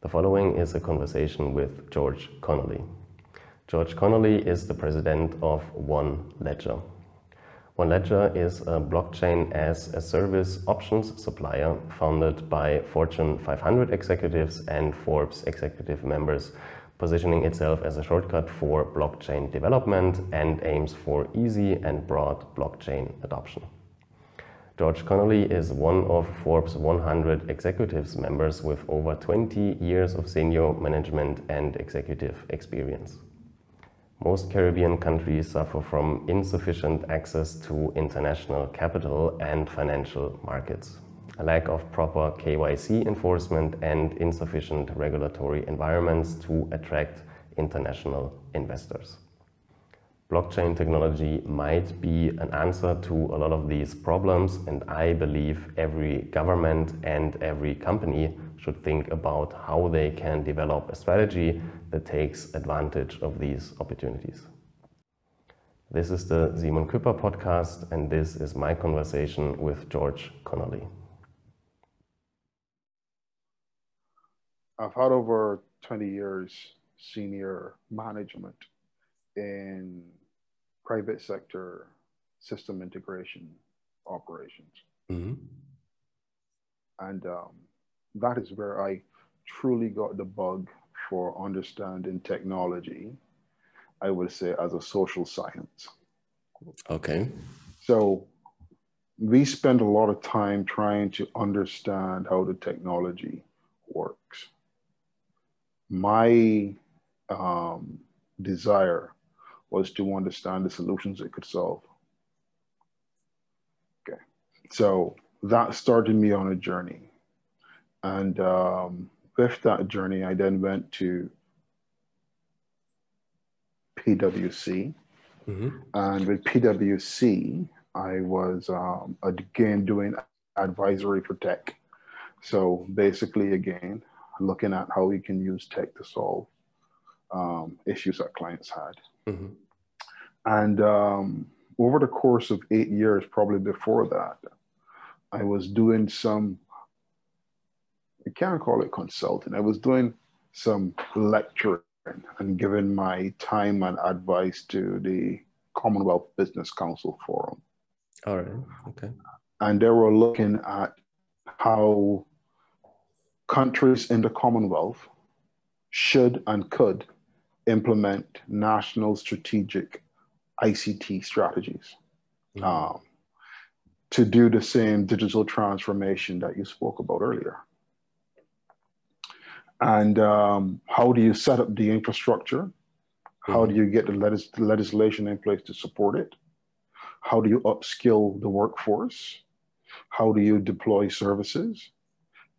The following is a conversation with George Connolly. George Connolly is the president of One Ledger. One Ledger is a blockchain as a service options supplier founded by Fortune 500 executives and Forbes executive members, positioning itself as a shortcut for blockchain development and aims for easy and broad blockchain adoption. George Connolly is one of Forbes 100 executives members with over 20 years of senior management and executive experience. Most Caribbean countries suffer from insufficient access to international capital and financial markets, a lack of proper KYC enforcement and insufficient regulatory environments to attract international investors blockchain technology might be an answer to a lot of these problems and I believe every government and every company should think about how they can develop a strategy that takes advantage of these opportunities. This is the Simon Küpper podcast and this is my conversation with George Connolly. I've had over 20 years senior management in private sector system integration operations. Mm-hmm. And um, that is where I truly got the bug for understanding technology, I would say, as a social science. Okay. So we spend a lot of time trying to understand how the technology works. My um, desire was to understand the solutions it could solve. Okay, so that started me on a journey. And um, with that journey, I then went to PwC. Mm-hmm. And with PwC, I was um, again doing advisory for tech. So basically, again, looking at how we can use tech to solve um, issues that clients had. Mm-hmm. And um, over the course of eight years, probably before that, I was doing some, I can't call it consulting, I was doing some lecturing and giving my time and advice to the Commonwealth Business Council Forum. All right, okay. And they were looking at how countries in the Commonwealth should and could implement national strategic ICT strategies mm-hmm. um, to do the same digital transformation that you spoke about earlier. And um, how do you set up the infrastructure? Mm-hmm. How do you get the, legis- the legislation in place to support it? How do you upskill the workforce? How do you deploy services?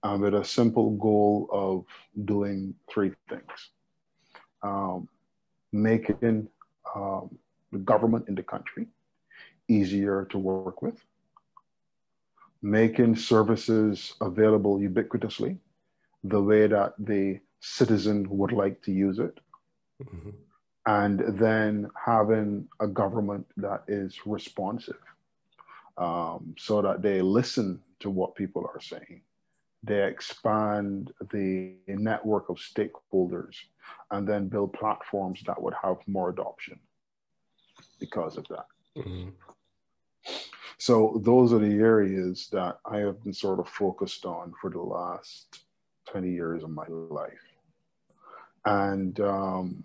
Um, with a simple goal of doing three things um, making um, the government in the country easier to work with, making services available ubiquitously the way that the citizen would like to use it, mm-hmm. and then having a government that is responsive um, so that they listen to what people are saying. They expand the network of stakeholders and then build platforms that would have more adoption because of that. Mm-hmm. So those are the areas that I have been sort of focused on for the last 20 years of my life. And um,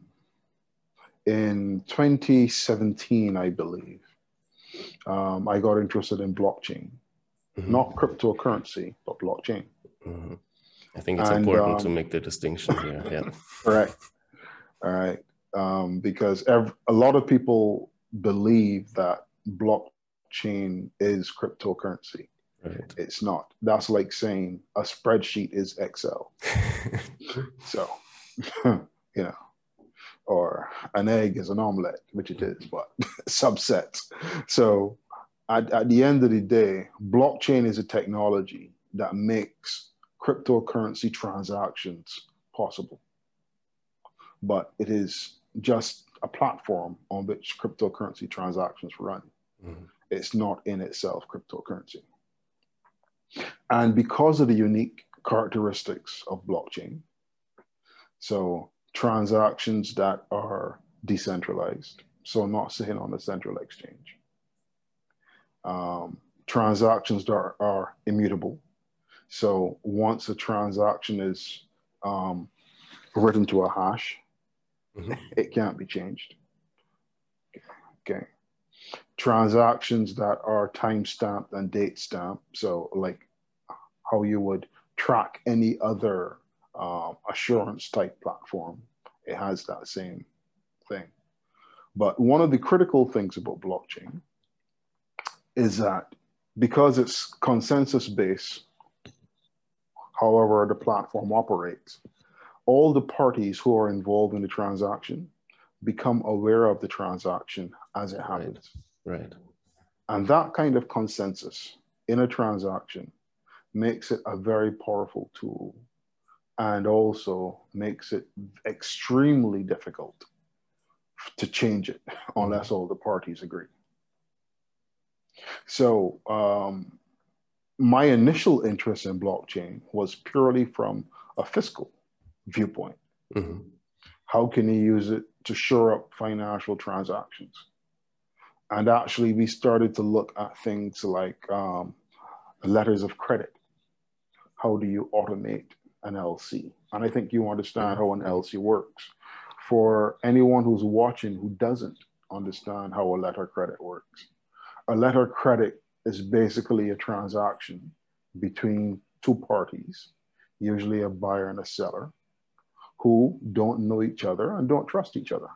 in 2017, I believe, um, I got interested in blockchain, mm-hmm. not cryptocurrency, but blockchain. Mm-hmm. I think it's and, important um, to make the distinction here. Yeah. Correct. All right. Um, because every, a lot of people believe that blockchain is cryptocurrency. Right. It's not. That's like saying a spreadsheet is Excel. so, you know, or an egg is an omelet, which it is, but subsets. So, at, at the end of the day, blockchain is a technology that makes cryptocurrency transactions possible. But it is just a platform on which cryptocurrency transactions run. Mm-hmm. It's not in itself cryptocurrency. And because of the unique characteristics of blockchain, So transactions that are decentralized, so not sitting on a central exchange. Um, transactions that are, are, immutable. So once a transaction is um, written to a hash, mm-hmm. it can't be changed. Okay. Transactions that are time stamped and date stamped. So, like how you would track any other um, assurance type platform, it has that same thing. But one of the critical things about blockchain is that because it's consensus based, however the platform operates, all the parties who are involved in the transaction become aware of the transaction as it happens. Right. right. And that kind of consensus in a transaction makes it a very powerful tool and also makes it extremely difficult to change it unless all the parties agree. So, um, my initial interest in blockchain was purely from a fiscal viewpoint. Mm-hmm. How can you use it to shore up financial transactions? And actually, we started to look at things like um, letters of credit. How do you automate an LC? And I think you understand how an LC works. For anyone who's watching who doesn't understand how a letter credit works, a letter credit is basically a transaction between two parties, usually a buyer and a seller, who don't know each other and don't trust each other.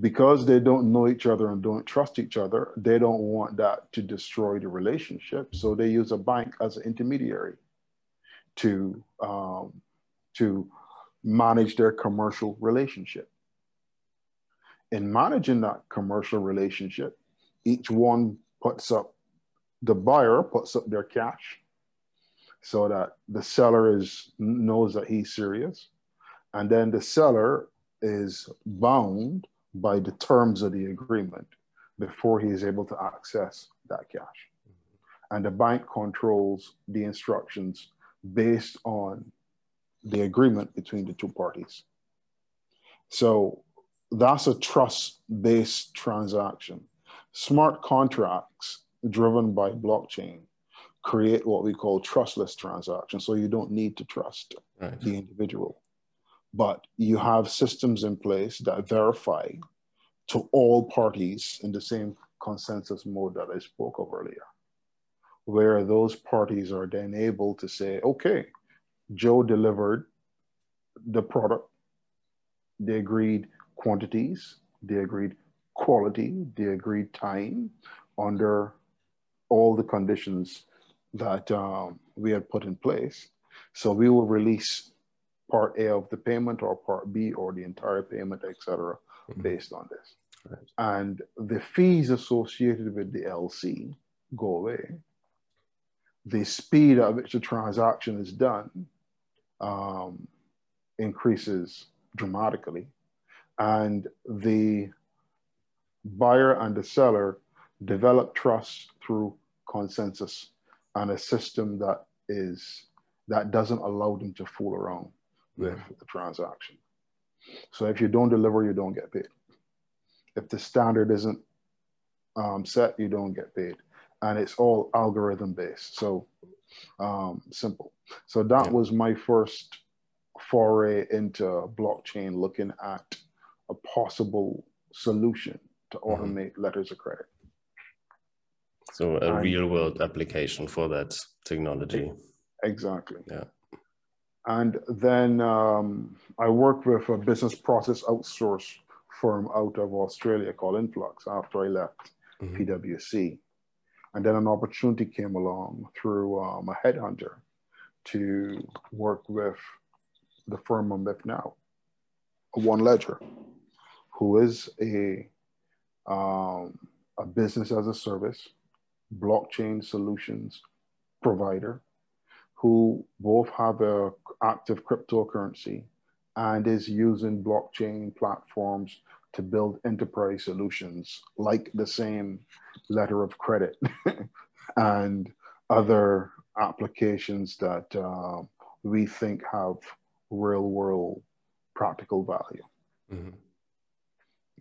Because they don't know each other and don't trust each other, they don't want that to destroy the relationship. So they use a bank as an intermediary to, um, to manage their commercial relationship. In managing that commercial relationship, each one puts up, the buyer puts up their cash so that the seller is knows that he's serious. And then the seller is bound by the terms of the agreement before he is able to access that cash. And the bank controls the instructions based on the agreement between the two parties. So that's a trust based transaction smart contracts driven by blockchain create what we call trustless transactions. So you don't need to trust right. the individual, but you have systems in place that verify to all parties in the same consensus mode that I spoke of earlier, where those parties are then able to say, okay, Joe delivered the product, they agreed quantities, they agreed quality, the agreed time under all the conditions that um, we had put in place. So we will release part A of the payment or part B or the entire payment, etc., mm-hmm. based on this. Right. And the fees associated with the LC go away. The speed at which the transaction is done um, increases dramatically. And the buyer and the seller develop trust through consensus and a system that is that doesn't allow them to fool around with mm-hmm. the transaction. So if you don't deliver, you don't get paid. If the standard isn't um, set, you don't get paid, and it's all algorithm based. So um, simple. So that yeah. was my first foray into blockchain, looking at a possible solution to mm-hmm. automate mm-hmm. letters of credit. So a real world application for that technology. Exactly. Yeah. And then um, I worked with a business process outsource firm out of Australia called Influx after I left mm-hmm. PwC. And then an opportunity came along through um, a headhunter to work with the firm I'm with now, One Ledger, who is a, um, a business as a service blockchain solutions provider who both have a active cryptocurrency and is using blockchain platforms to build enterprise solutions like the same letter of credit and other applications that uh, we think have real world practical value. Mm-hmm.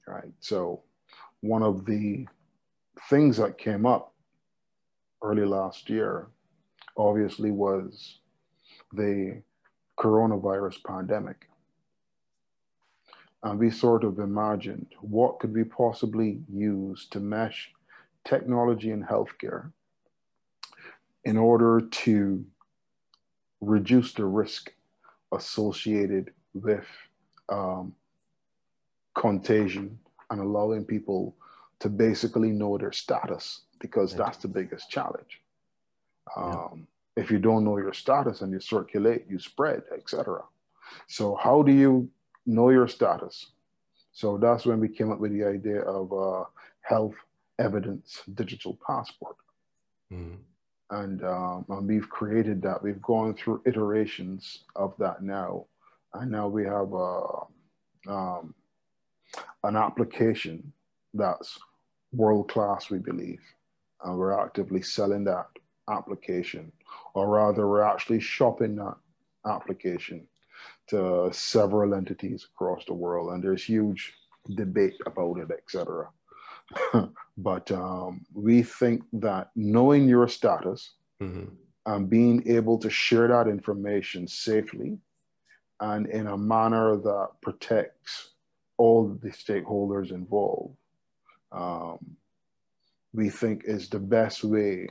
Right. So, one of the things that came up early last year obviously was the coronavirus pandemic. And we sort of imagined what could we possibly use to mesh technology and healthcare in order to reduce the risk associated with um, contagion and allowing people to basically know their status because that's the biggest challenge. Um, yeah. If you don't know your status and you circulate, you spread, etc. So how do you know your status? So that's when we came up with the idea of a health evidence digital passport. Mm-hmm. And, um, and we've created that. We've gone through iterations of that now. And now we have a, um, an application that's world class, we believe. And we're actively selling that application, or rather, we're actually shopping that application to several entities across the world. And there's huge debate about it, etc. but um, we think that knowing your status mm-hmm. and being able to share that information safely and in a manner that protects all the stakeholders involved, um, we think is the best way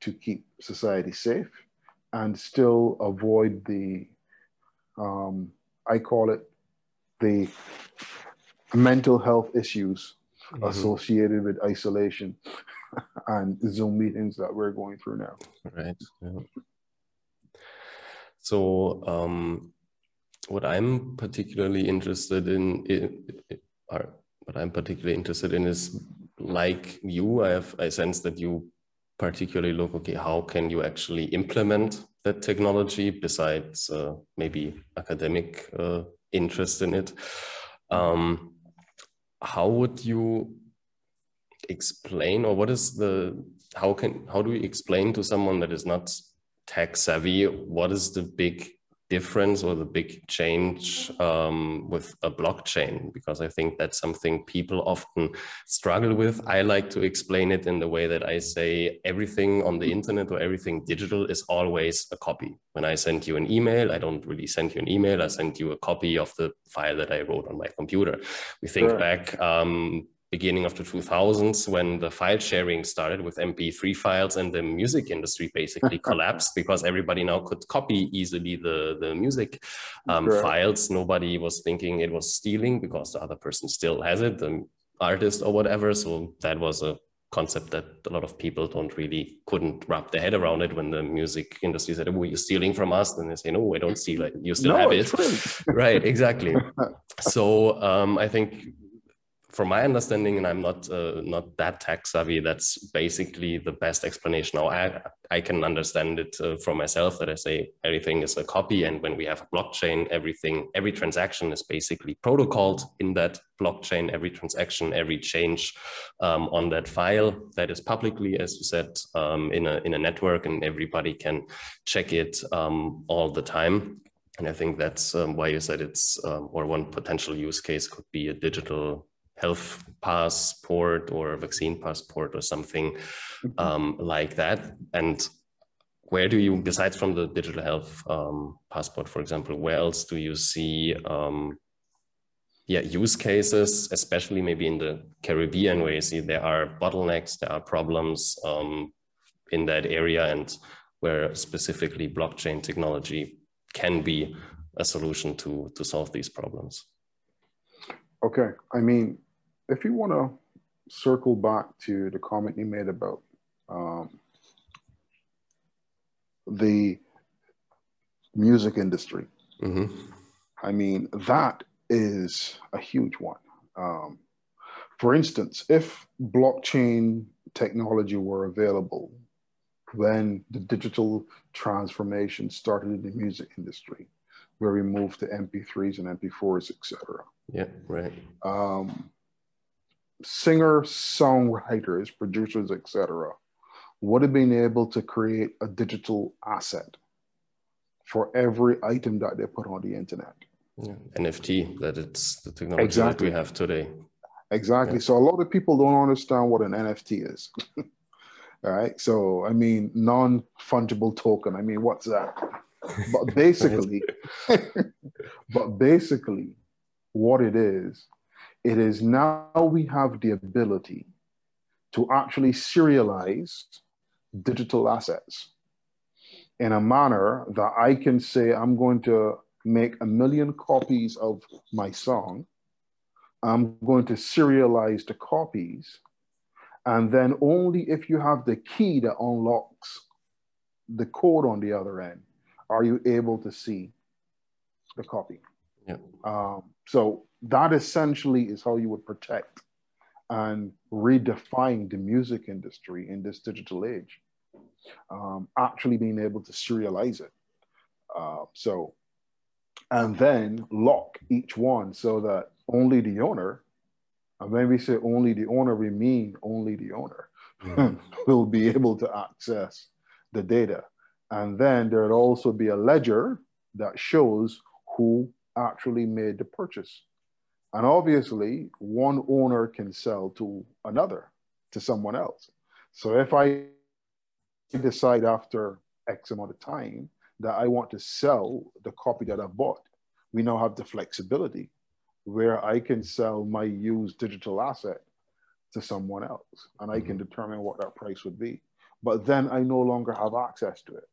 to keep society safe and still avoid the, um, I call it the mental health issues mm-hmm. associated with isolation and Zoom meetings that we're going through now. Right. Yeah. So, um, what I'm particularly interested in, or what I'm particularly interested in is like you, I have I sense that you particularly look okay, how can you actually implement that technology besides uh, maybe academic uh, interest in it? Um, how would you explain, or what is the how can how do we explain to someone that is not tech savvy what is the big difference or the big change um, with a blockchain because I think that's something people often struggle with. I like to explain it in the way that I say everything on the internet or everything digital is always a copy. When I send you an email, I don't really send you an email, I send you a copy of the file that I wrote on my computer. We think sure. back um, beginning of the 2000s when the file sharing started with mp3 files and the music industry basically collapsed because everybody now could copy easily the, the music um, files nobody was thinking it was stealing because the other person still has it the artist or whatever so that was a concept that a lot of people don't really couldn't wrap their head around it when the music industry said, "Oh, you're stealing from us," and they say, "No, I don't steal it. You still no, have it." right, exactly. so um, I think from my understanding, and I'm not uh, not that tech savvy, that's basically the best explanation. Now I I can understand it uh, for myself that I say everything is a copy, and when we have a blockchain, everything every transaction is basically protocoled in that blockchain. Every transaction, every change um, on that file that is publicly, as you said, um, in a in a network, and everybody can check it um, all the time. And I think that's um, why you said it's, um, or one potential use case could be a digital health passport or vaccine passport or something um, like that. And where do you, besides from the digital health um, passport, for example, where else do you see um, yeah, use cases, especially maybe in the Caribbean, where you see there are bottlenecks, there are problems um, in that area, and where specifically blockchain technology can be a solution to to solve these problems. Okay, I mean, if you want to circle back to the comment you made about um, the music industry, mm-hmm. I mean, that is a huge one. Um, for instance, if blockchain technology were available when the digital transformation started in the music industry, where we moved to MP3s and MP4s, etc. Yeah, right. Um, singer, songwriters, producers, etc., would have been able to create a digital asset for every item that they put on the internet. Yeah. NFT, that it's the technology exactly. that we have today. Exactly. Yeah. So a lot of people don't understand what an NFT is. All right. So, I mean, non fungible token. I mean, what's that? But basically, but basically, what it is, it is now we have the ability to actually serialize digital assets in a manner that I can say I'm going to make a million copies of my song. I'm going to serialize the copies. And then only if you have the key that unlocks the code on the other end are you able to see the copy. Yeah. Um, so that essentially is how you would protect and redefine the music industry in this digital age. Um, actually being able to serialize it. Uh, so, and then lock each one so that only the owner, and when we say only the owner, we mean only the owner, mm-hmm. will be able to access the data. And then there'd also be a ledger that shows who actually made the purchase. And obviously, one owner can sell to another, to someone else. So if I decide after X amount of time that I want to sell the copy that I bought, we now have the flexibility where I can sell my used digital asset to someone else and I can mm-hmm. determine what that price would be. But then I no longer have access to it.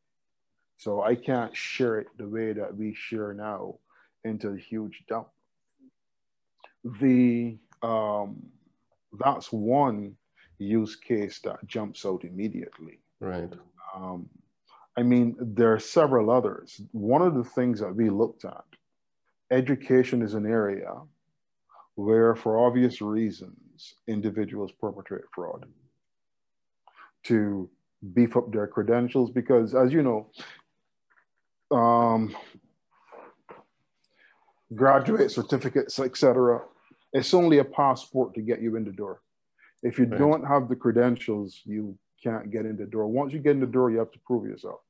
So I can't share it the way that we share now into a huge dump. The um, that's one use case that jumps out immediately. Right. Um, I mean, there are several others. One of the things that we looked at, education is an area where, for obvious reasons, individuals perpetrate fraud to beef up their credentials because, as you know, um, graduate certificates, etc. It's only a passport to get you in the door. If you right. don't have the credentials, you can't get in the door. Once you get in the door, you have to prove yourself.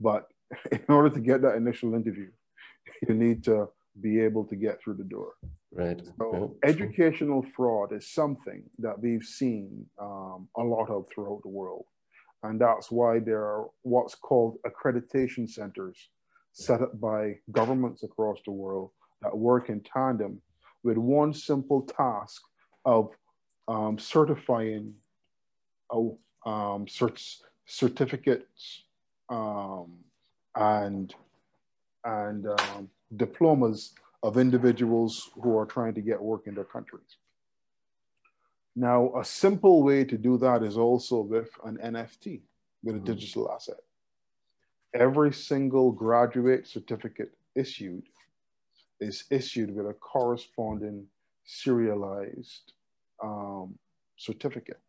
But in order to get that initial interview, you need to be able to get through the door. Right. So yeah. educational fraud is something that we've seen um, a lot of throughout the world. And that's why there are what's called accreditation centers set up by governments across the world that work in tandem with one simple task of um, certifying um, cert- certificates um, and and um, diplomas of individuals who are trying to get work in their countries. Now, a simple way to do that is also with an NFT, with a mm-hmm. digital asset. Every single graduate certificate issued is issued with a corresponding serialized um, certificate.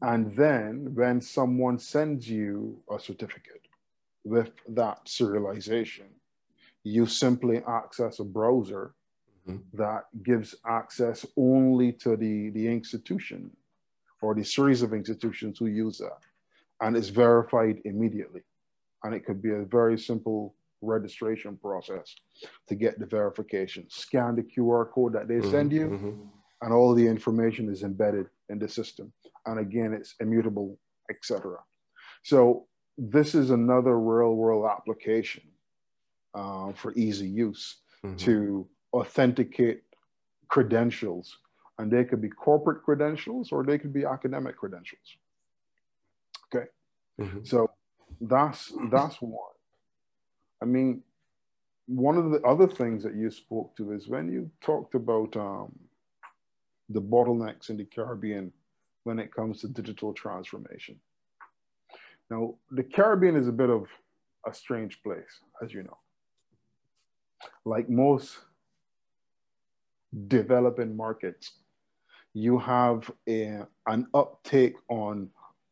And then when someone sends you a certificate with that serialization, you simply access a browser mm-hmm. that gives access only to the, the institution or the series of institutions who use that. And it's verified immediately. And it could be a very simple registration process to get the verification. Scan the QR code that they mm-hmm, send you, mm-hmm. and all the information is embedded in the system. And again, it's immutable, etc. So this is another real world application uh, for easy use mm-hmm. to authenticate credentials. And they could be corporate credentials or they could be academic credentials. Okay. Mm-hmm. So that's that's one. I mean, one of the other things that you spoke to is when you talked about um, the bottlenecks in the Caribbean when it comes to digital transformation. Now, the Caribbean is a bit of a strange place, as you know. Like most developing markets, you have a, an uptake on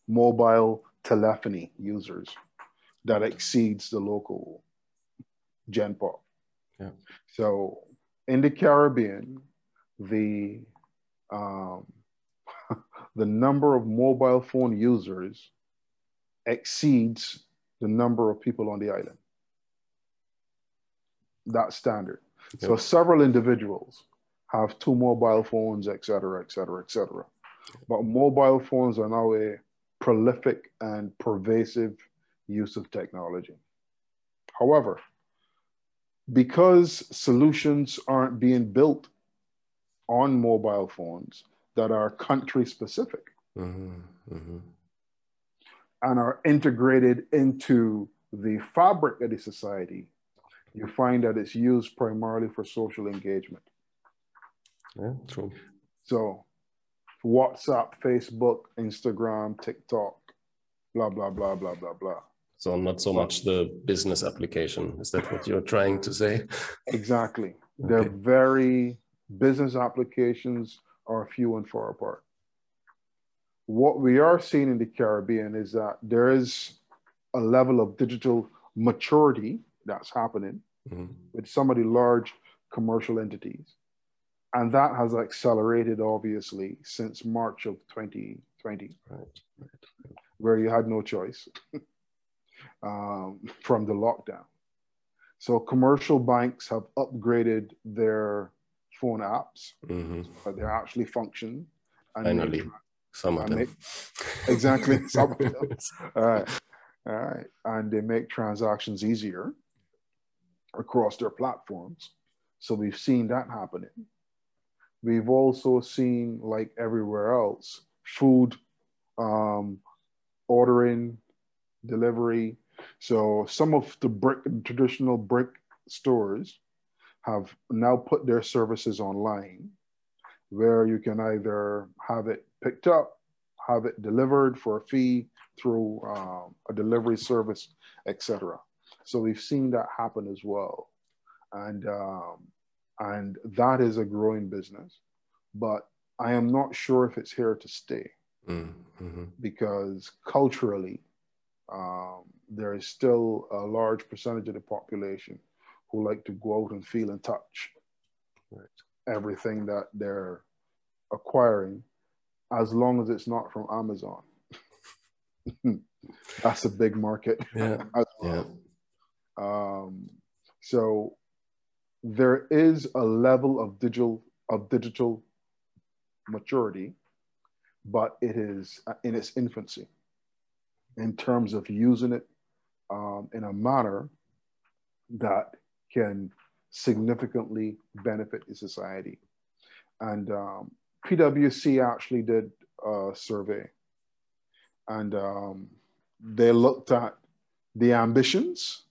mobile telephony users that exceeds the local pop. Yeah. So in the Caribbean, the um, the number of mobile phone users exceeds the number of people on the island. That standard. Yep. So several individuals have two mobile phones, et cetera, et cetera, et cetera. But mobile phones are now a prolific and pervasive use of technology. However, because solutions aren't being built on mobile phones that are country specific mm-hmm, mm-hmm. and are integrated into the fabric of the society, you find that it's used primarily for social engagement. Yeah, true. So, WhatsApp, Facebook, Instagram, TikTok, blah, blah, blah, blah, blah, blah. So, not so much the business application. Is that what you're trying to say? Exactly. okay. They're very business applications are few and far apart. What we are seeing in the Caribbean is that there is a level of digital maturity that's happening mm-hmm. with some of the large commercial entities. And that has accelerated, obviously, since March of 2020, right. where you had no choice um, from the lockdown. So commercial banks have upgraded their phone apps, mm-hmm. but they actually function. And Finally, some of them. Make, exactly, some of them. All right. All right. And they make transactions easier across their platforms. So we've seen that happening. We've also seen, like everywhere else, food um, ordering, delivery. So some of the brick traditional brick stores have now put their services online where you can either have it picked up, have it delivered for a fee through um, a delivery service, etc. So we've seen that happen as well, and um, and that is a growing business, but I am not sure if it's here to stay mm-hmm. because culturally, um, there is still a large percentage of the population who like to go out and feel and touch right. everything that they're acquiring, as long as it's not from Amazon. That's a big market. Yeah. well. yeah. Um, so there is a level of digital of digital maturity, but it is in its infancy in terms of using it um, in a manner that can significantly benefit the society. And um, PwC actually did a survey and um, they looked at the ambitions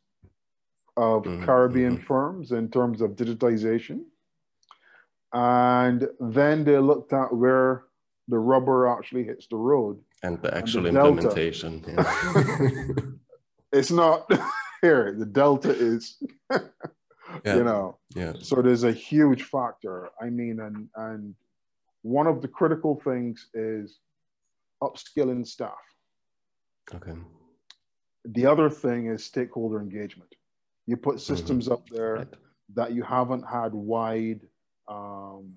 of mm-hmm. Caribbean mm-hmm. firms in terms of digitization. And then they looked at where the rubber actually hits the road. And the actual and the implementation. Yeah. it's not here. The delta is yeah. you know yeah so there's a huge factor i mean and and one of the critical things is upskilling staff okay the other thing is stakeholder engagement you put mm-hmm. systems mm-hmm. up there right. that you haven't had wide um,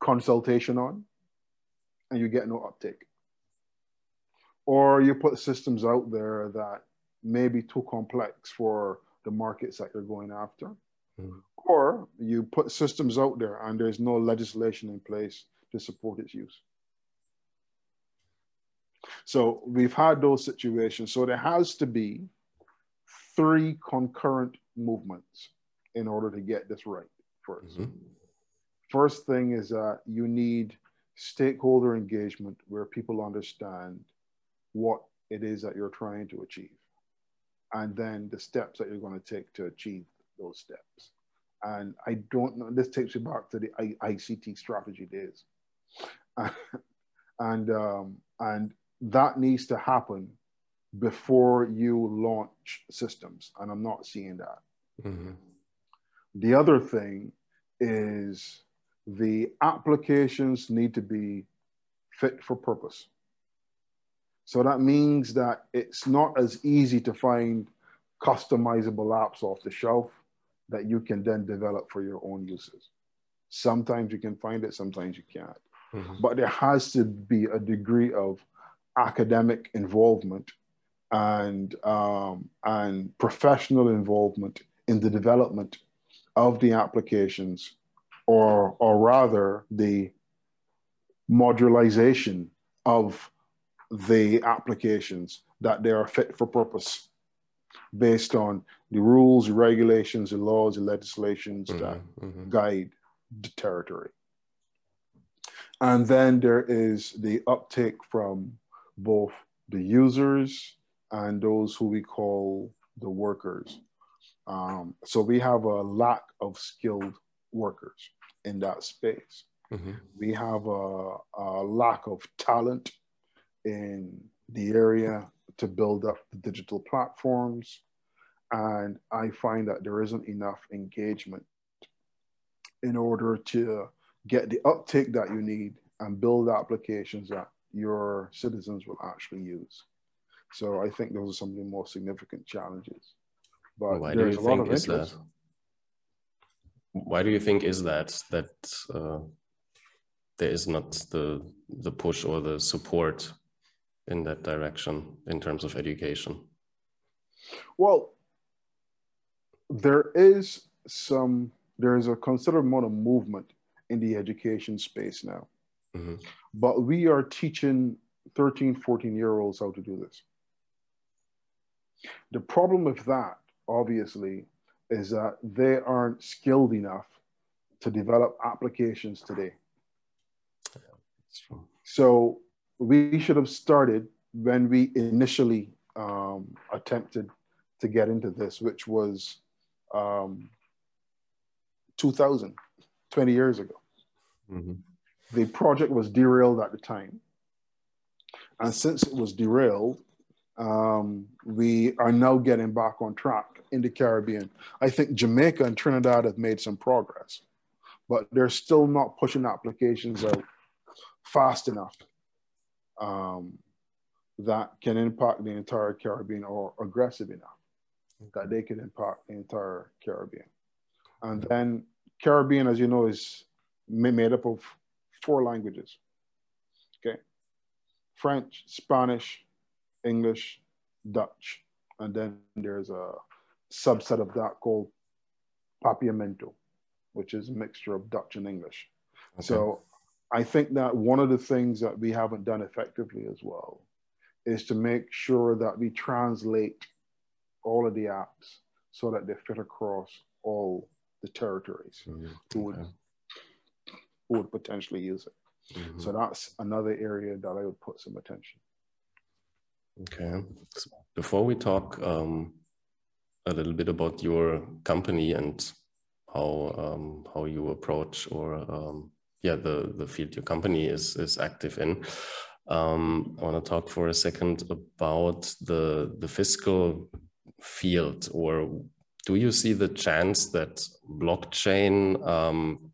consultation on and you get no uptake or you put systems out there that may be too complex for the markets that you're going after. Mm. Or you put systems out there and there's no legislation in place to support its use. So we've had those situations. So there has to be three concurrent movements in order to get this right 1st mm-hmm. First thing is that you need stakeholder engagement where people understand what it is that you're trying to achieve and then the steps that you're going to take to achieve those steps. And I don't know, this takes you back to the ICT strategy days. and, um, and that needs to happen before you launch systems. And I'm not seeing that. Mm-hmm. The other thing is the applications need to be fit for purpose. So that means that it's not as easy to find customizable apps off the shelf that you can then develop for your own uses. Sometimes you can find it, sometimes you can't. Mm-hmm. But there has to be a degree of academic involvement and um, and professional involvement in the development of the applications, or, or rather the modularization of the applications that they are fit for purpose based on the rules, regulations, the laws, the legislations mm-hmm, that mm-hmm. guide the territory. And then there is the uptake from both the users and those who we call the workers. Um, so we have a lack of skilled workers in that space. Mm-hmm. We have a, a, lack of talent in the area to build up the digital platforms. And I find that there isn't enough engagement in order to get the uptake that you need and build applications that your citizens will actually use. So I think those are some of the more significant challenges. But Why there's a lot of interest. That? Why do you think is that that uh, there is not the the push or the support in that direction in terms of education? Well, there is some there is a considerable amount of movement in the education space now. Mm-hmm. But we are teaching 13, 14 year olds how to do this. The problem with that, obviously, is that they aren't skilled enough to develop applications today. so we should have started when we initially um, attempted to get into this, which was um, 2000, 20 years ago. Mm-hmm the project was derailed at the time. And since it was derailed, um, we are now getting back on track in the Caribbean. I think Jamaica and Trinidad have made some progress, but they're still not pushing applications out fast enough um, that can impact the entire Caribbean or aggressive enough that they can impact the entire Caribbean. And then Caribbean, as you know, is made up of four languages. Okay. French, Spanish, English, Dutch. And then there's a subset of that called Papiamento, which is a mixture of Dutch and English. Okay. So I think that one of the things that we haven't done effectively as well is to make sure that we translate all of the apps so that they fit across all the territories mm-hmm. who would who would potentially use it. Mm-hmm. So that's another area that I would put some attention. Okay. So before we talk um, a little bit about your company and how um, how you approach or um, yeah the the field your company is is active in. Um, I want to talk for a second about the the fiscal field or do you see the chance that blockchain um,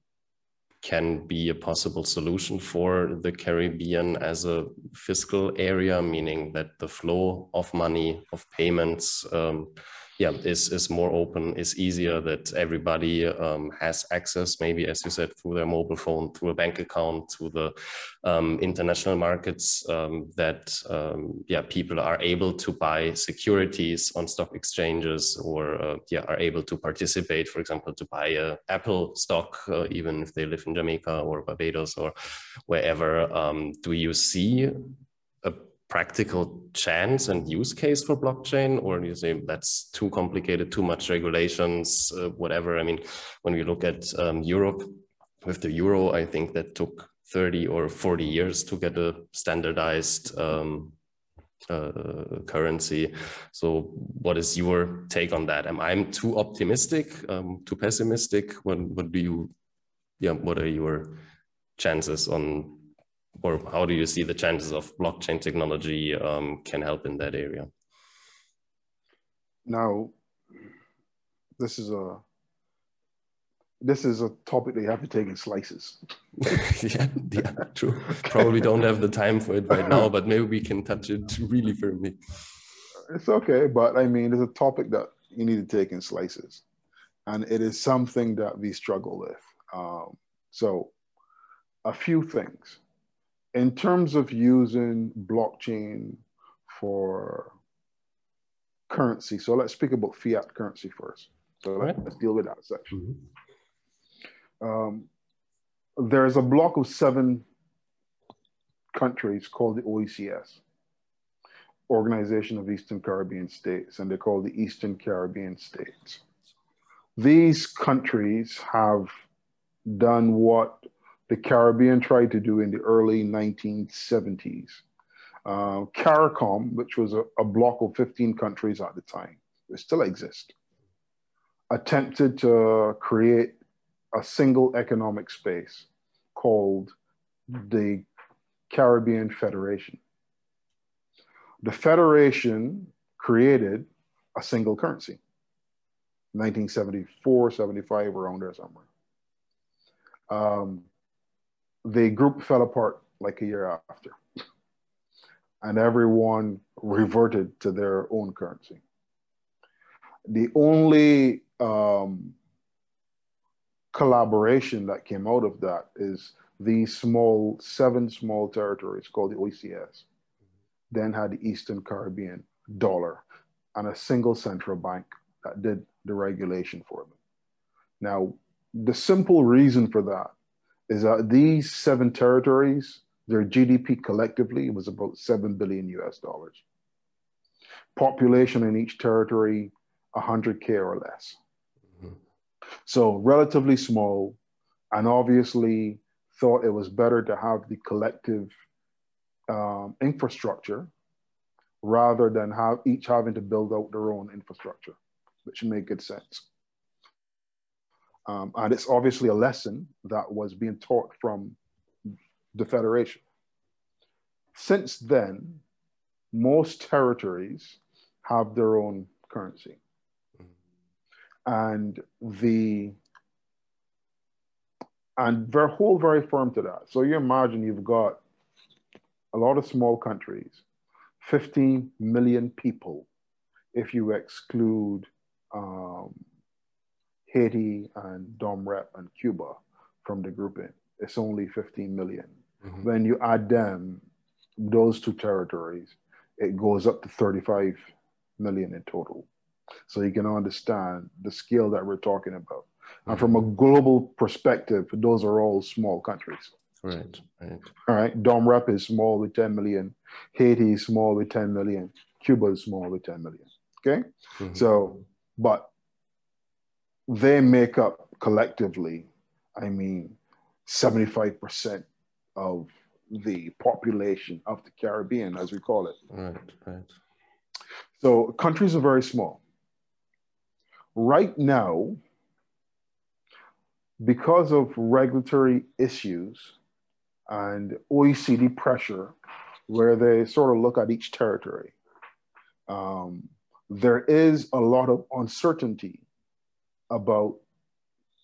can be a possible solution for the Caribbean as a fiscal area, meaning that the flow of money, of payments, um, yeah, is, is more open, is easier, that everybody um, has access, maybe, as you said, through their mobile phone, through a bank account, to the um, international markets, um, that, um, yeah, people are able to buy securities on stock exchanges or, uh, yeah, are able to participate, for example, to buy a Apple stock, uh, even if they live in Jamaica or Barbados or wherever. Um, do you see practical chance and use case for blockchain or do you say that's too complicated too much regulations uh, whatever. I mean when we look at um, europe with the euro i think that took 30 or 40 years to get a standardized um, uh, currency. So what is your take on that? Am i too optimistic um, too pessimistic? What, what do you yeah what are your chances on or how do you see the chances of blockchain technology um, can help in that area? Now, this is a this is a topic that you have to take in slices. yeah, yeah, true. Probably don't have the time for it right now, but maybe we can touch it really firmly. It's okay, but I mean, it's a topic that you need to take in slices, and it is something that we struggle with. Um, so, a few things in terms of using blockchain for currency, so let's speak about fiat currency first. So right. let's deal with that section. Mm-hmm. Um, there's a block of seven countries called the OECS, Organization of Eastern Caribbean States, and they're called the Eastern Caribbean States. These countries have done what the Caribbean tried to do in the early 1970s. Uh, CARICOM, which was a, a block of 15 countries at the time, it still exists, attempted to create a single economic space called the Caribbean Federation. The Federation created a single currency, 1974, 75, around there somewhere. Um, the group fell apart like a year after, and everyone reverted to their own currency. The only um, collaboration that came out of that is these small, seven small territories called the OECS, then had the Eastern Caribbean dollar and a single central bank that did the regulation for them. Now, the simple reason for that is that these seven territories, their GDP collectively was about 7 billion US dollars. Population in each territory, 100K or less. Mm-hmm. So, relatively small, and obviously thought it was better to have the collective um, infrastructure rather than have each having to build out their own infrastructure, which made good sense. Um, and it's obviously a lesson that was being taught from the Federation. Since then, most territories have their own currency. And the and they're hold very firm to that. So you imagine you've got a lot of small countries, 15 million people, if you exclude um, Haiti and Dom Rep and Cuba from the grouping. It's only 15 million. Mm-hmm. When you add them, those two territories, it goes up to 35 million in total. So you can understand the scale that we're talking about. And from a global perspective, those are all small countries. Right, right. All right. Dom Rep is small with 10 million. Haiti is small with 10 million. Cuba is small with 10 million. Okay. Mm-hmm. So, but they make up collectively, I mean, 75% of the population of the Caribbean, as we call it. Right, right. So countries are very small. Right now, because of regulatory issues and OECD pressure, where they sort of look at each territory, um, there is a lot of uncertainty about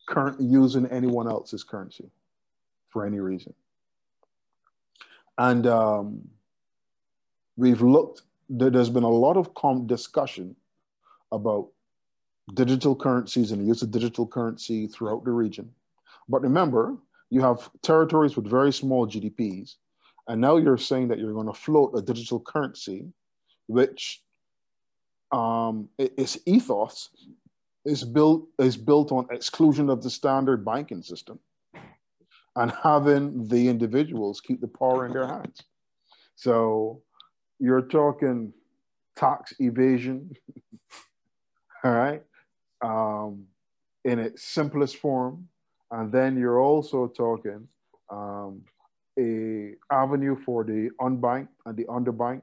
current using anyone else's currency for any reason. And um, we've looked, there's been a lot of discussion about digital currencies and the use of digital currency throughout the region. But remember, you have territories with very small GDPs, and now you're saying that you're going to float a digital currency, which um, its ethos is built is built on exclusion of the standard banking system, and having the individuals keep the power in their hands. So you're talking tax evasion, all right, um, in its simplest form. And then you're also talking um, a avenue for the unbanked and the underbanked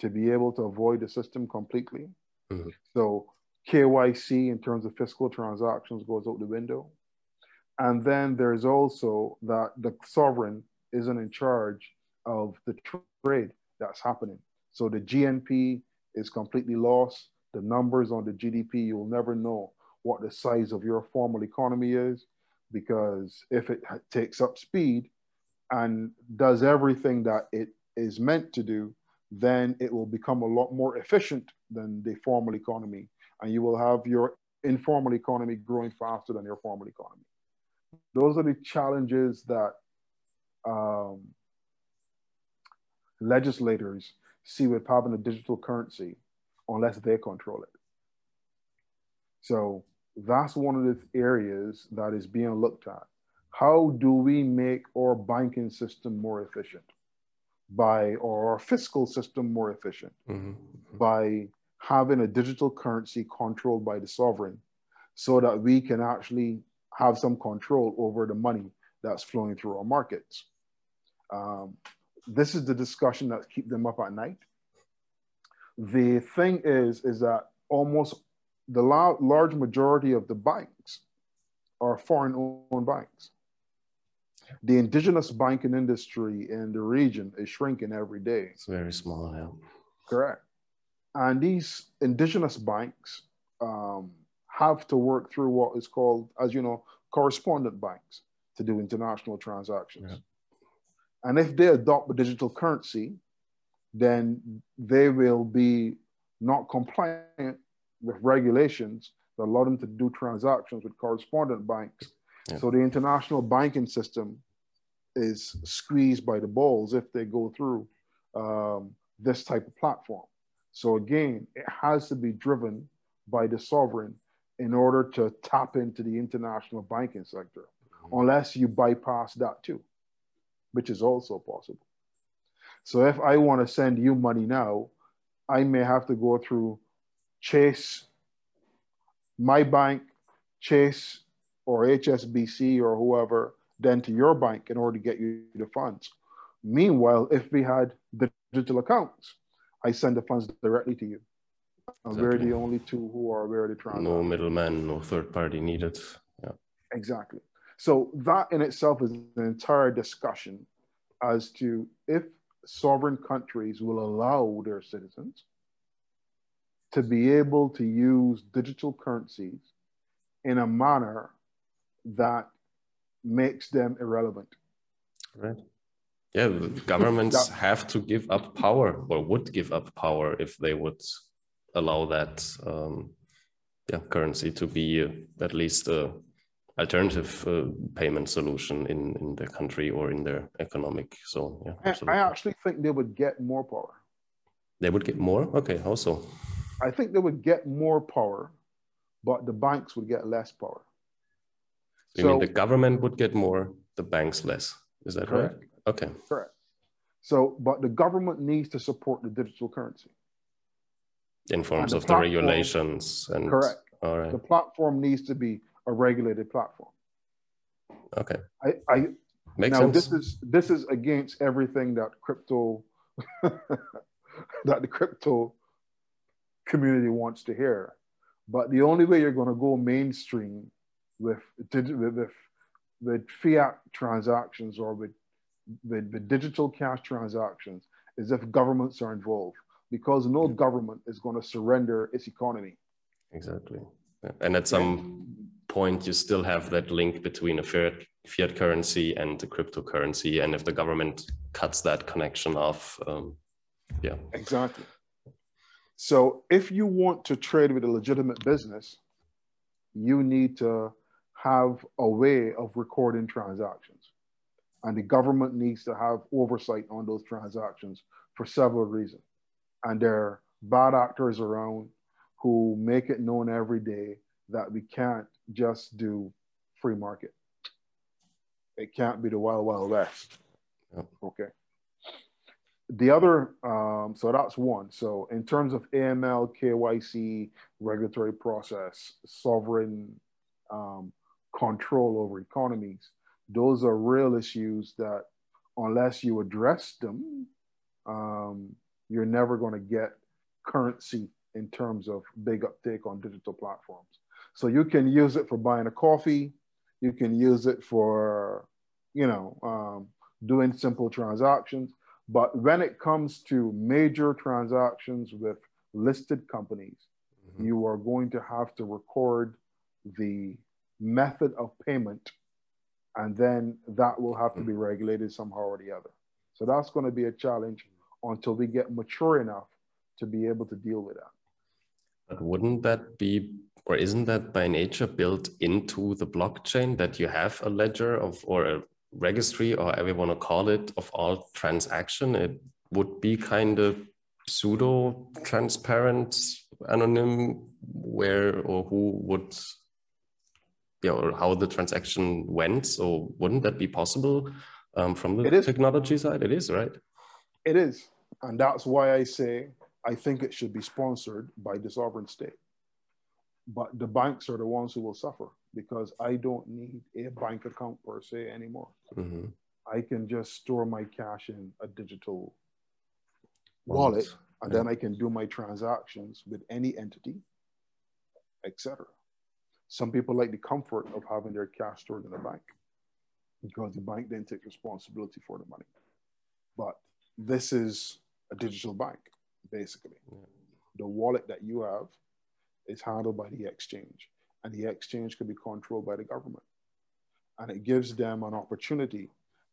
to be able to avoid the system completely. Mm-hmm. So KYC in terms of fiscal transactions goes out the window. And then there's also that the sovereign isn't in charge of the trade that's happening. So the GNP is completely lost the numbers on the GDP, you'll never know what the size of your formal economy is because if it takes up speed and does everything that it is meant to do, then it will become a lot more efficient than the formal economy. And you will have your informal economy growing faster than your formal economy. Those are the challenges that um, legislators see with having a digital currency unless they control it. So that's one of the areas that is being looked at. How do we make our banking system more efficient? By or our fiscal system more efficient mm-hmm. by having a digital currency controlled by the sovereign so that we can actually have some control over the money that's flowing through our markets. Um, this is the discussion that keep them up at night. The thing is, is that almost the large majority of the banks are foreign-owned banks. The indigenous banking industry in the region is shrinking every day. It's very small, yeah. Correct. And these indigenous banks um, have to work through what is called, as you know, correspondent banks to do international transactions. Yeah. And if they adopt a digital currency, then they will be not compliant with regulations that allow them to do transactions with correspondent banks. Yeah. So the international banking system is squeezed by the balls if they go through um, this type of platform. So again, it has to be driven by the sovereign in order to tap into the international banking sector, mm-hmm. unless you bypass that too, which is also possible. So if I want to send you money now, I may have to go through Chase, my bank, Chase, or HSBC or whoever, then to your bank in order to get you the funds. Meanwhile, if we had digital accounts, I send the funds directly to you. Exactly. We're the only two who are aware of the transaction. No middleman, no third party needed. Yeah. Exactly. So that in itself is an entire discussion as to if sovereign countries will allow their citizens to be able to use digital currencies in a manner that makes them irrelevant. Right. Yeah, governments that, have to give up power or would give up power if they would allow that um, yeah, currency to be uh, at least a alternative uh, payment solution in, in their country or in their economic zone. Yeah, absolutely. I actually think they would get more power. They would get more? Okay, also. I think they would get more power, but the banks would get less power. So, you mean the government would get more, the banks less? Is that correct. right? Okay. Correct. So, but the government needs to support the digital currency. In forms the of platform, the regulations and correct. All right. The platform needs to be a regulated platform. Okay. I, I Makes now sense. this is this is against everything that crypto that the crypto community wants to hear. But the only way you're going to go mainstream with with, with fiat transactions or with, with, with digital cash transactions is if governments are involved, because no government is going to surrender its economy. Exactly. And at some point, you still have that link between a fiat, fiat currency and the cryptocurrency. And if the government cuts that connection off, um, yeah. Exactly. So if you want to trade with a legitimate business, you need to have a way of recording transactions. And the government needs to have oversight on those transactions for several reasons. And there are bad actors around who make it known every day that we can't just do free market. It can't be the wild, wild west. Yep. Okay the other, um, so that's one. So in terms of AML, KYC, regulatory process, sovereign um, control over economies, those are real issues that unless you address them, um, you're never going to get currency in terms of big uptake on digital platforms. So you can use it for buying a coffee, you can use it for, you know, um, doing simple transactions but when it comes to major transactions with listed companies, mm-hmm. you are going to have to record the method of payment, and then that will have to be mm-hmm. regulated somehow or the other. So that's going to be a challenge until we get mature enough to be able to deal with that. But wouldn't that be, or isn't that by nature built into the blockchain that you have a ledger of or a registry or however you want to call it of all transaction it would be kind of pseudo transparent anonym where or who would yeah, or how the transaction went. So wouldn't that be possible um, from the technology side? It is, right? It is. And that's why I say I think it should be sponsored by the sovereign state. But the banks are the ones who will suffer because I don't need a bank account per se anymore. Mm-hmm. I can just store my cash in a digital wallet, and yeah. then I can do my transactions with any entity, etc. Some people like the comfort of having their cash stored in a bank because the bank then takes responsibility for the money. But this is a digital bank, basically. Yeah. The wallet that you have is handled by the exchange, and the exchange can be controlled by the government. And it gives them an opportunity.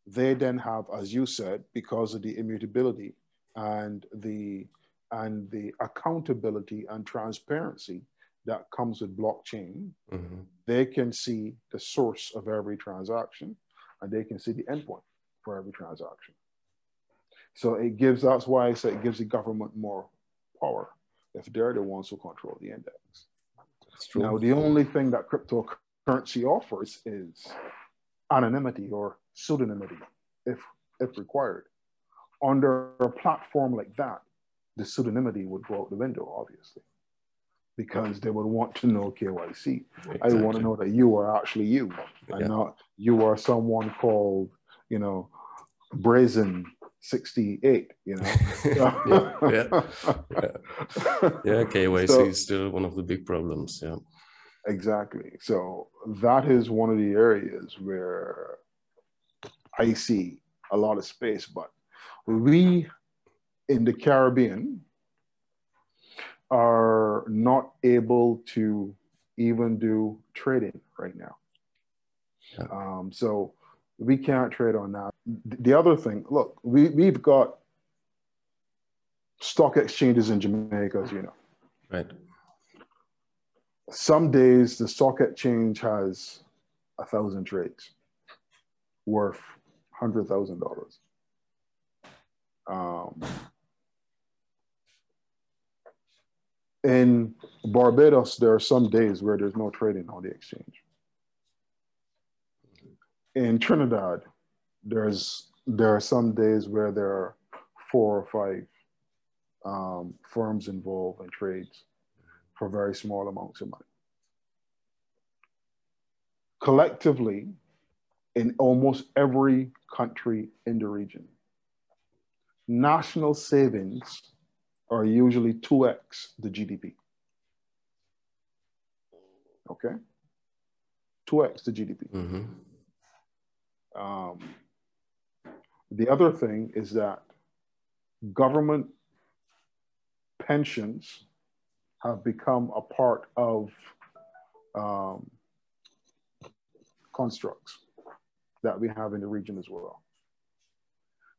They then have, as you said, because of the immutability and the and the accountability and transparency that comes with blockchain, mm-hmm. they can see the source of every transaction and they can see the endpoint for every transaction. So it gives, that's why I say it gives the government more power if they're the ones who control the index. Now, the only thing that cryptocurrency offers is anonymity or pseudonymity if, if required. Under a platform like that, the pseudonymity would go out the window, obviously, because they would want to know KYC. Exactly. I want to know that you are actually you and yeah. not you are someone called, you know, Brazen 68, you know. yeah, yeah, yeah. yeah, KYC so, is still one of the big problems. Yeah. Exactly. So that is one of the areas where I see a lot of space, but we in the Caribbean are not able to even do trading right now. Yeah. Um, so we can't trade on that. The other thing, look, we, we've got stock exchanges in Jamaica, as you know. Right. Some days the stock exchange has a thousand trades worth hundred thousand dollars. Um, in Barbados, there are some days where there's no trading on the exchange in Trinidad, there's there are some days where there are four or five um, firms involved in trades for very small amounts of money. Collectively, in almost every country in the region, national savings are usually 2x the GDP. Okay? 2x the GDP. Mm-hmm. Um, the other thing is that government pensions have become a part of um, constructs that we have in the region as well.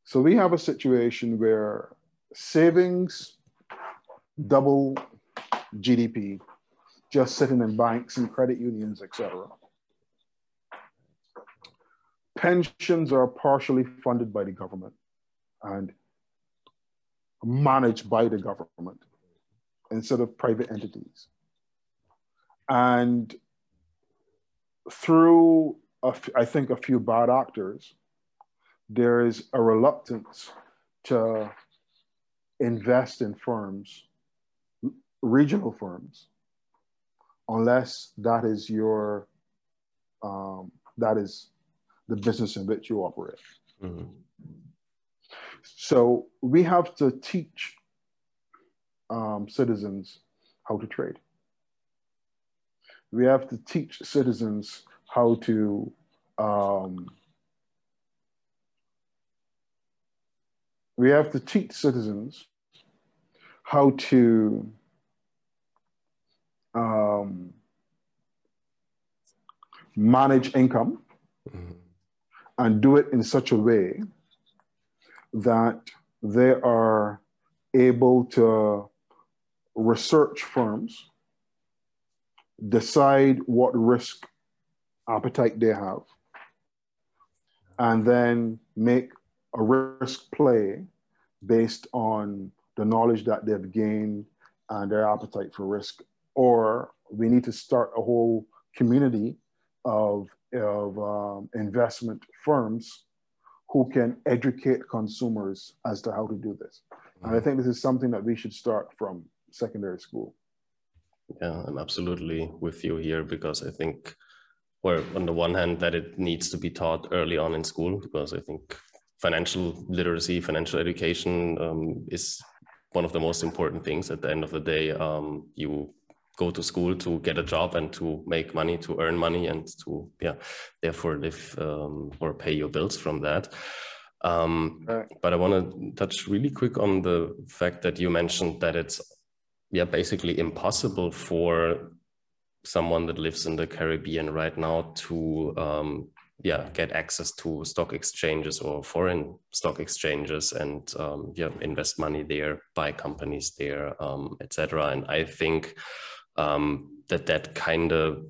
So we have a situation where savings double GDP, just sitting in banks and credit unions, etc pensions are partially funded by the government and managed by the government instead of private entities. And through, I think, a few bad actors, there is a reluctance to invest in firms, regional firms, unless that is your, um, that is the business in which you operate. Mm-hmm. So we have to teach um, citizens how to trade. We have to teach citizens how to um, we have to teach citizens how to um, manage income. Mm-hmm and do it in such a way that they are able to research firms, decide what risk appetite they have, and then make a risk play based on the knowledge that they've gained and their appetite for risk. Or we need to start a whole community of, of um, investment firms who can educate consumers as to how to do this. Mm-hmm. And I mm-hmm. think this is something that we should start from secondary school. Yeah, I'm absolutely with you here because I think, well, on the one hand, that it needs to be taught early on in school because I think financial literacy, financial education um, is one of the most important things. At the end of the day, um, you go to school to get a job and to make money, to earn money, and to yeah, therefore live um, or pay your bills from that. Um, right. But I want to touch really quick on the fact that you mentioned that it's yeah basically impossible for someone that lives in the Caribbean right now to um, yeah get access to stock exchanges or foreign stock exchanges and um, yeah invest money there, buy companies there, um, etc. And I think um, that that kind of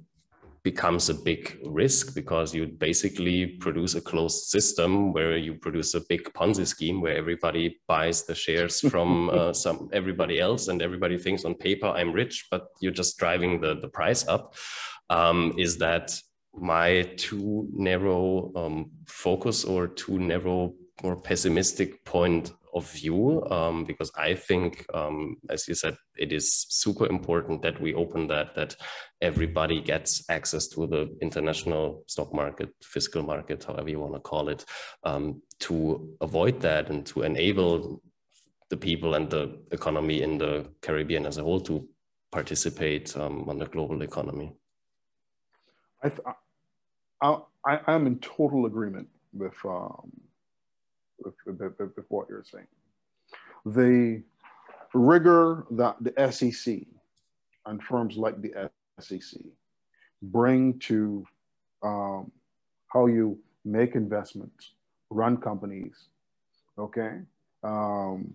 becomes a big risk because you basically produce a closed system where you produce a big Ponzi scheme where everybody buys the shares from uh, some everybody else and everybody thinks on paper I'm rich, but you're just driving the, the price up. Um, is that my too narrow um, focus or too narrow or pessimistic point of view um, because I think, um, as you said, it is super important that we open that, that everybody gets access to the international stock market, fiscal market, however you want to call it, um, to avoid that and to enable the people and the economy in the Caribbean as a whole to participate um, on the global economy. I, I, I, I'm in total agreement with um, with, with, with what you're saying. The rigor that the SEC and firms like the SEC bring to um, how you make investments, run companies, okay, um,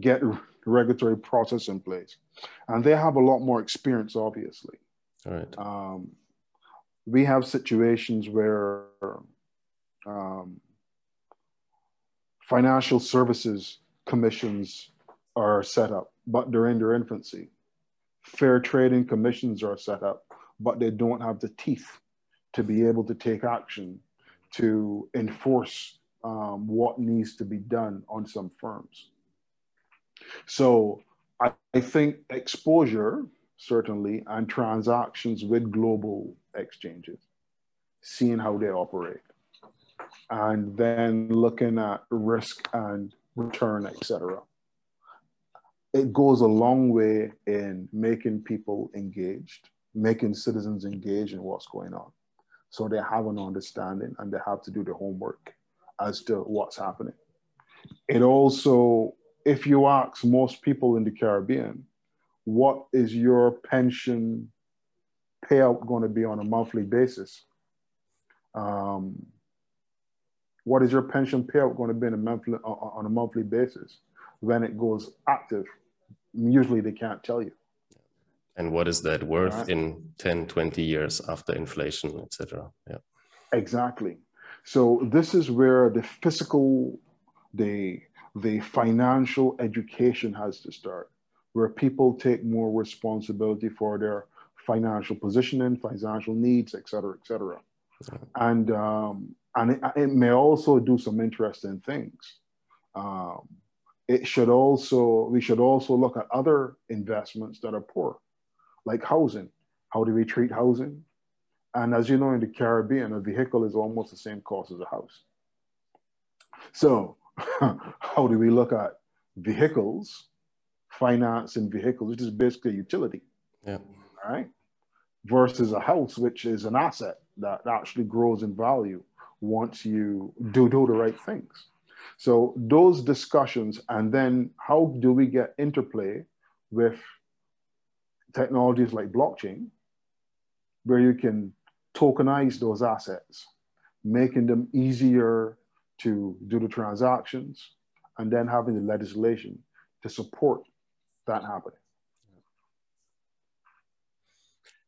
get regulatory process in place, and they have a lot more experience, obviously. All right. Um, we have situations where um, financial services commissions are set up, but they're in their infancy. Fair trading commissions are set up, but they don't have the teeth to be able to take action to enforce um, what needs to be done on some firms. So I, I think exposure, certainly, and transactions with global exchanges, seeing how they operate and then looking at risk and return, etc. It goes a long way in making people engaged, making citizens engaged in what's going on. So they have an understanding and they have to do the homework as to what's happening. It also, if you ask most people in the Caribbean, what is your pension payout going to be on a monthly basis? Um, what is your pension payout going to be a monthly, on a monthly basis when it goes active? Usually they can't tell you. And what is that worth right. in 10, 20 years after inflation, etc. Yeah. Exactly. So this is where the physical, the the financial education has to start, where people take more responsibility for their financial positioning, financial needs, et cetera, et cetera. And um, and it, it, may also do some interesting things. Um, it should also we should also look at other investments that are poor, like housing. How do we treat housing? And as you know, in the Caribbean, a vehicle is almost the same cost as a house. So, how do we look at vehicles, financing vehicles, which is basically a utility? Yeah. Right. Versus a house, which is an asset that actually grows in value once you do do the right things. So those discussions, and then how do we get interplay with technologies like blockchain, where you can tokenize those assets, making them easier to do the transactions, and then having the legislation to support that happening.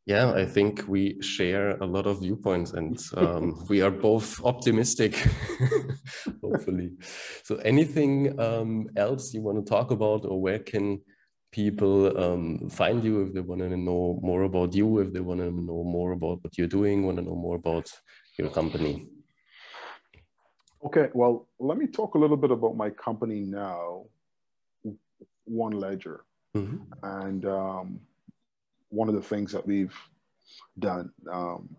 Yeah, I think we share a lot of viewpoints and um, we are both optimistic, hopefully. So anything um, else you want to talk about or where can people um, find you if they want to know more about you, if they want to know more about what you're doing, want to know more about your company? Okay, well, let me talk a little bit about my company now, OneLedger. Mm-hmm. And um, one of the things that we've done. Um,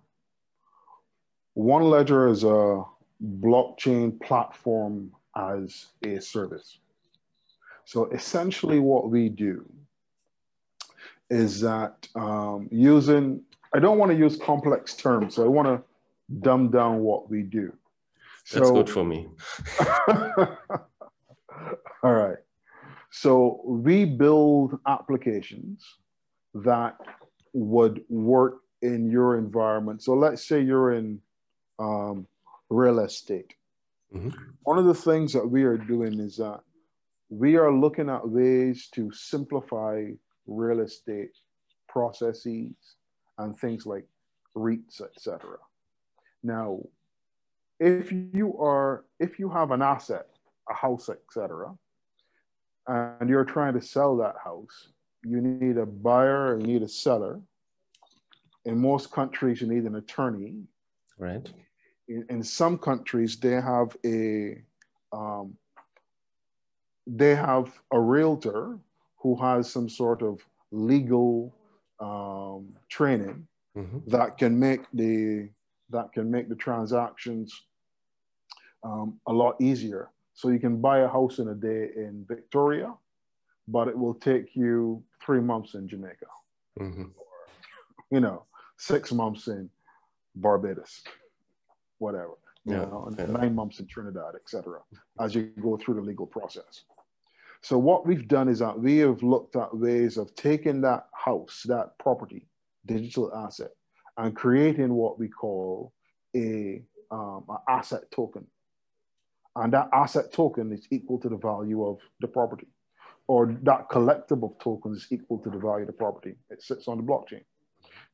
OneLedger is a blockchain platform as a service. So essentially, what we do is that um, using, I don't want to use complex terms, so I want to dumb down what we do. That's good for me. all right. So we build applications that would work in your environment. So let's say you're in um, real estate. Mm-hmm. One of the things that we are doing is that we are looking at ways to simplify real estate processes and things like REITs, etc. Now, if you are if you have an asset, a house, etc., and you're trying to sell that house, you need a buyer, you need a seller. In most countries, you need an attorney. Right. In, in some countries, they have a um, they have a realtor who has some sort of legal um, training mm-hmm. that can make the that can make the transactions um, a lot easier. So you can buy a house in a day in Victoria, but it will take you three months in Jamaica, mm-hmm. or, you know, six months in Barbados, whatever, yeah, you know, yeah. nine months in Trinidad, etc. As you go through the legal process. So what we've done is that we have looked at ways of taking that house, that property, digital asset, and creating what we call a um, an asset token. And that asset token is equal to the value of the property or that collectible token is equal to the value of the property. It sits on the blockchain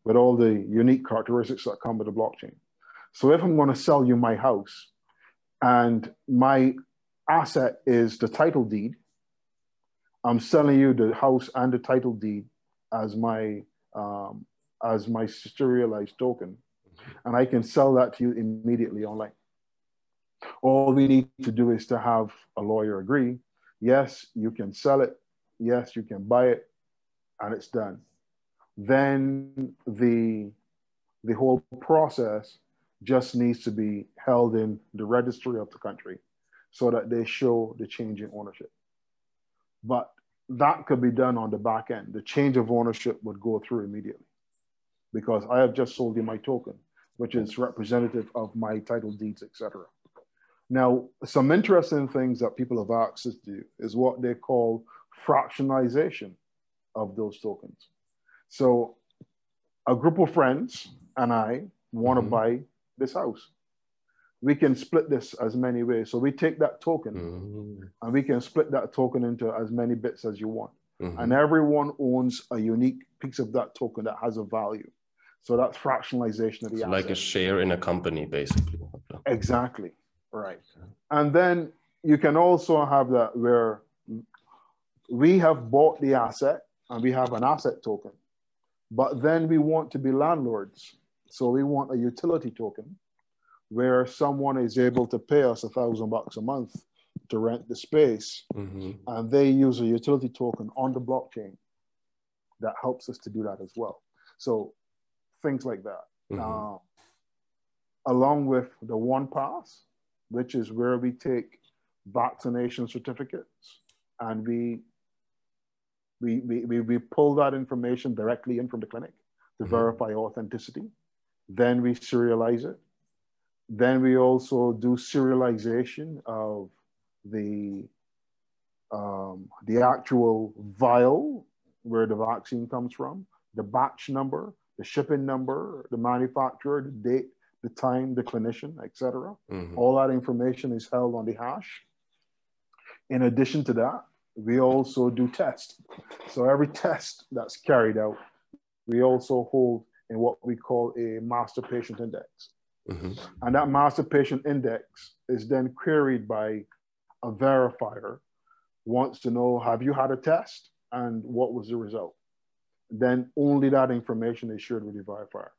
with all the unique characteristics that come with the blockchain. So if I'm going to sell you my house and my asset is the title deed, I'm selling you the house and the title deed as my um, as my serialized token, and I can sell that to you immediately online. All we need to do is to have a lawyer agree Yes, you can sell it. Yes, you can buy it, and it's done. Then the the whole process just needs to be held in the registry of the country so that they show the change in ownership. But that could be done on the back end. The change of ownership would go through immediately because I have just sold you my token, which is representative of my title deeds, etc. Now, some interesting things that people have access to do is what they call fractionalization of those tokens. So a group of friends and I want to mm-hmm. buy this house. We can split this as many ways. So we take that token mm-hmm. and we can split that token into as many bits as you want. Mm-hmm. And everyone owns a unique piece of that token that has a value. So that's fractionalization of the so Like a share in a company, basically. Exactly. Right. And then you can also have that where we have bought the asset and we have an asset token, but then we want to be landlords. So we want a utility token where someone is able to pay us a thousand bucks a month to rent the space mm-hmm. and they use a utility token on the blockchain that helps us to do that as well. So things like that. Mm-hmm. Uh, along with the one pass, which is where we take vaccination certificates and we we, we, we, pull that information directly in from the clinic to mm-hmm. verify authenticity. Then we serialize it. Then we also do serialization of the um, the actual vial where the vaccine comes from, the batch number, the shipping number, the manufacturer, the date, the time, the clinician, etc. Mm-hmm. All that information is held on the hash. In addition to that, we also do tests. So every test that's carried out, we also hold in what we call a master patient index. Mm-hmm. And that master patient index is then queried by a verifier wants to know have you had a test and what was the result. Then only that information is shared with the verifier.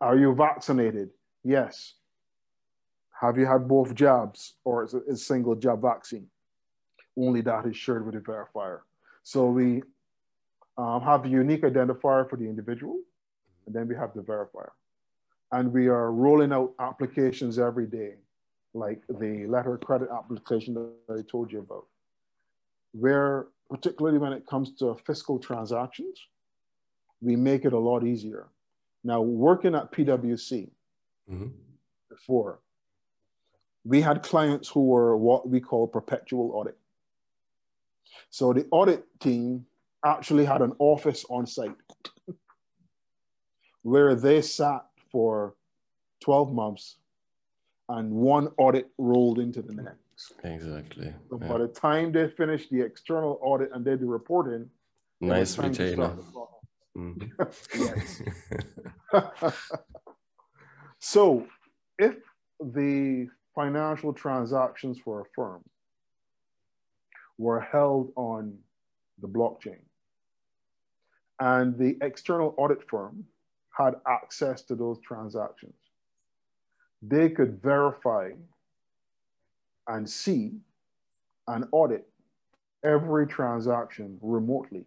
Are you vaccinated? Yes. Have you had both jabs or is it a single jab vaccine? Only that is shared with the verifier. So we um, have a unique identifier for the individual, and then we have the verifier. And we are rolling out applications every day, like the letter credit application that I told you about, where particularly when it comes to fiscal transactions, we make it a lot easier. Now, working at PwC mm-hmm. before, we had clients who were what we call perpetual audit. So the audit team actually had an office on site where they sat for 12 months and one audit rolled into the next. Exactly. So yeah. by the time they finished the external audit and did the reporting, nice retainer. Mm-hmm. so if the financial transactions for a firm were held on the blockchain and the external audit firm had access to those transactions, they could verify and see and audit every transaction remotely.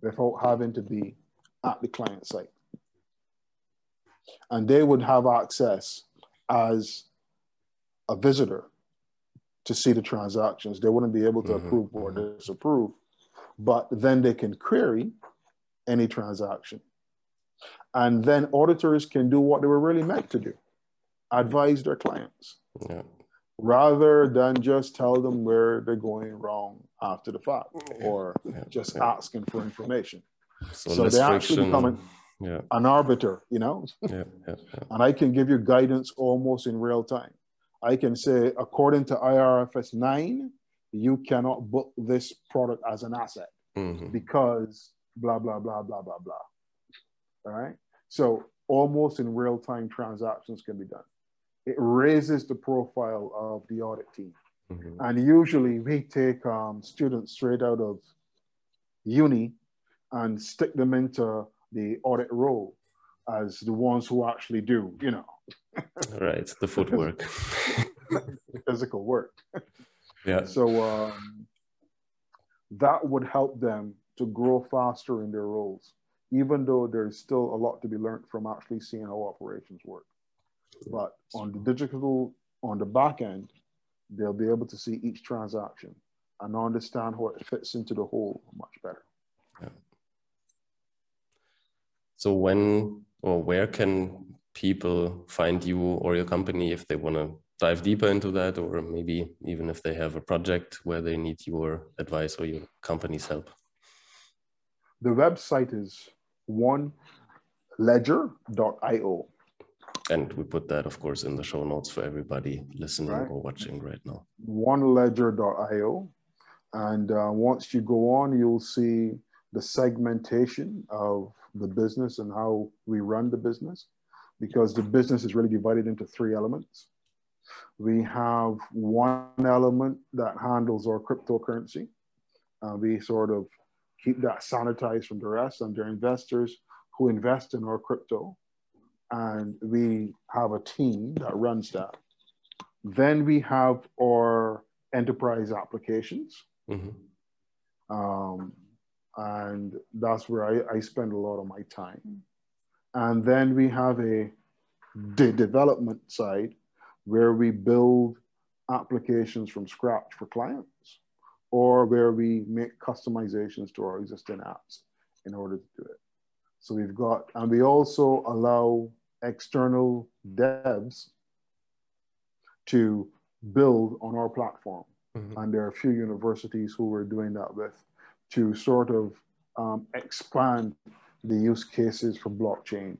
Without having to be at the client site. And they would have access as a visitor to see the transactions. They wouldn't be able to mm-hmm. approve or mm-hmm. disapprove, but then they can query any transaction. And then auditors can do what they were really meant to do advise their clients. Yeah rather than just tell them where they're going wrong after the fact or yeah, just yeah. asking for information. So, so they actually become an, yeah. an arbiter, you know? and I can give you guidance almost in real time. I can say, according to IRFS 9, you cannot book this product as an asset mm-hmm. because blah, blah, blah, blah, blah, blah. All right. So almost in real time transactions can be done it raises the profile of the audit team. Mm-hmm. And usually we take um, students straight out of uni and stick them into the audit role as the ones who actually do, you know. right, the footwork. physical work. Yeah. So um, that would help them to grow faster in their roles, even though there's still a lot to be learned from actually seeing how operations work. But on the digital, on the back end, they'll be able to see each transaction and understand how it fits into the whole much better. Yeah. So when or where can people find you or your company if they want to dive deeper into that, or maybe even if they have a project where they need your advice or your company's help? The website is one ledger.io and we put that, of course, in the show notes for everybody listening right. or watching right now. OneLedger.io. And uh, once you go on, you'll see the segmentation of the business and how we run the business, because the business is really divided into three elements. We have one element that handles our cryptocurrency. Uh, we sort of keep that sanitized from the rest, and they're investors who invest in our crypto and we have a team that runs that. Then we have our enterprise applications. Mm-hmm. Um, and that's where I, I, spend a lot of my time. And then we have a the development side where we build applications from scratch for clients or where we make customizations to our existing apps in order to do it. So we've got, and we also allow external devs to build on our platform. Mm-hmm. And there are a few universities who we're doing that with to sort of um, expand the use cases for blockchain.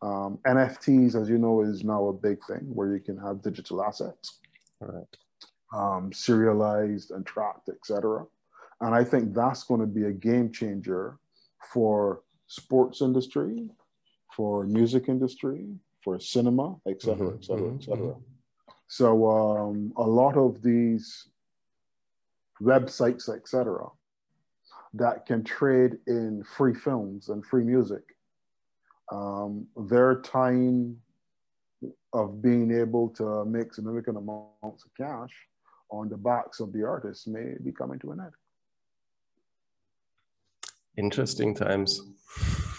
Um, NFTs, as you know, is now a big thing where you can have digital assets, right. um, serialized and tracked, etc. And I think that's going to be a game changer for sports industry, for music industry, for cinema, et cetera, mm-hmm, et cetera, mm-hmm, et cetera. Mm-hmm. So um, a lot of these websites, et cetera, that can trade in free films and free music, um, their time of being able to make significant amounts of cash on the backs of the artists may be coming to an end. Interesting times.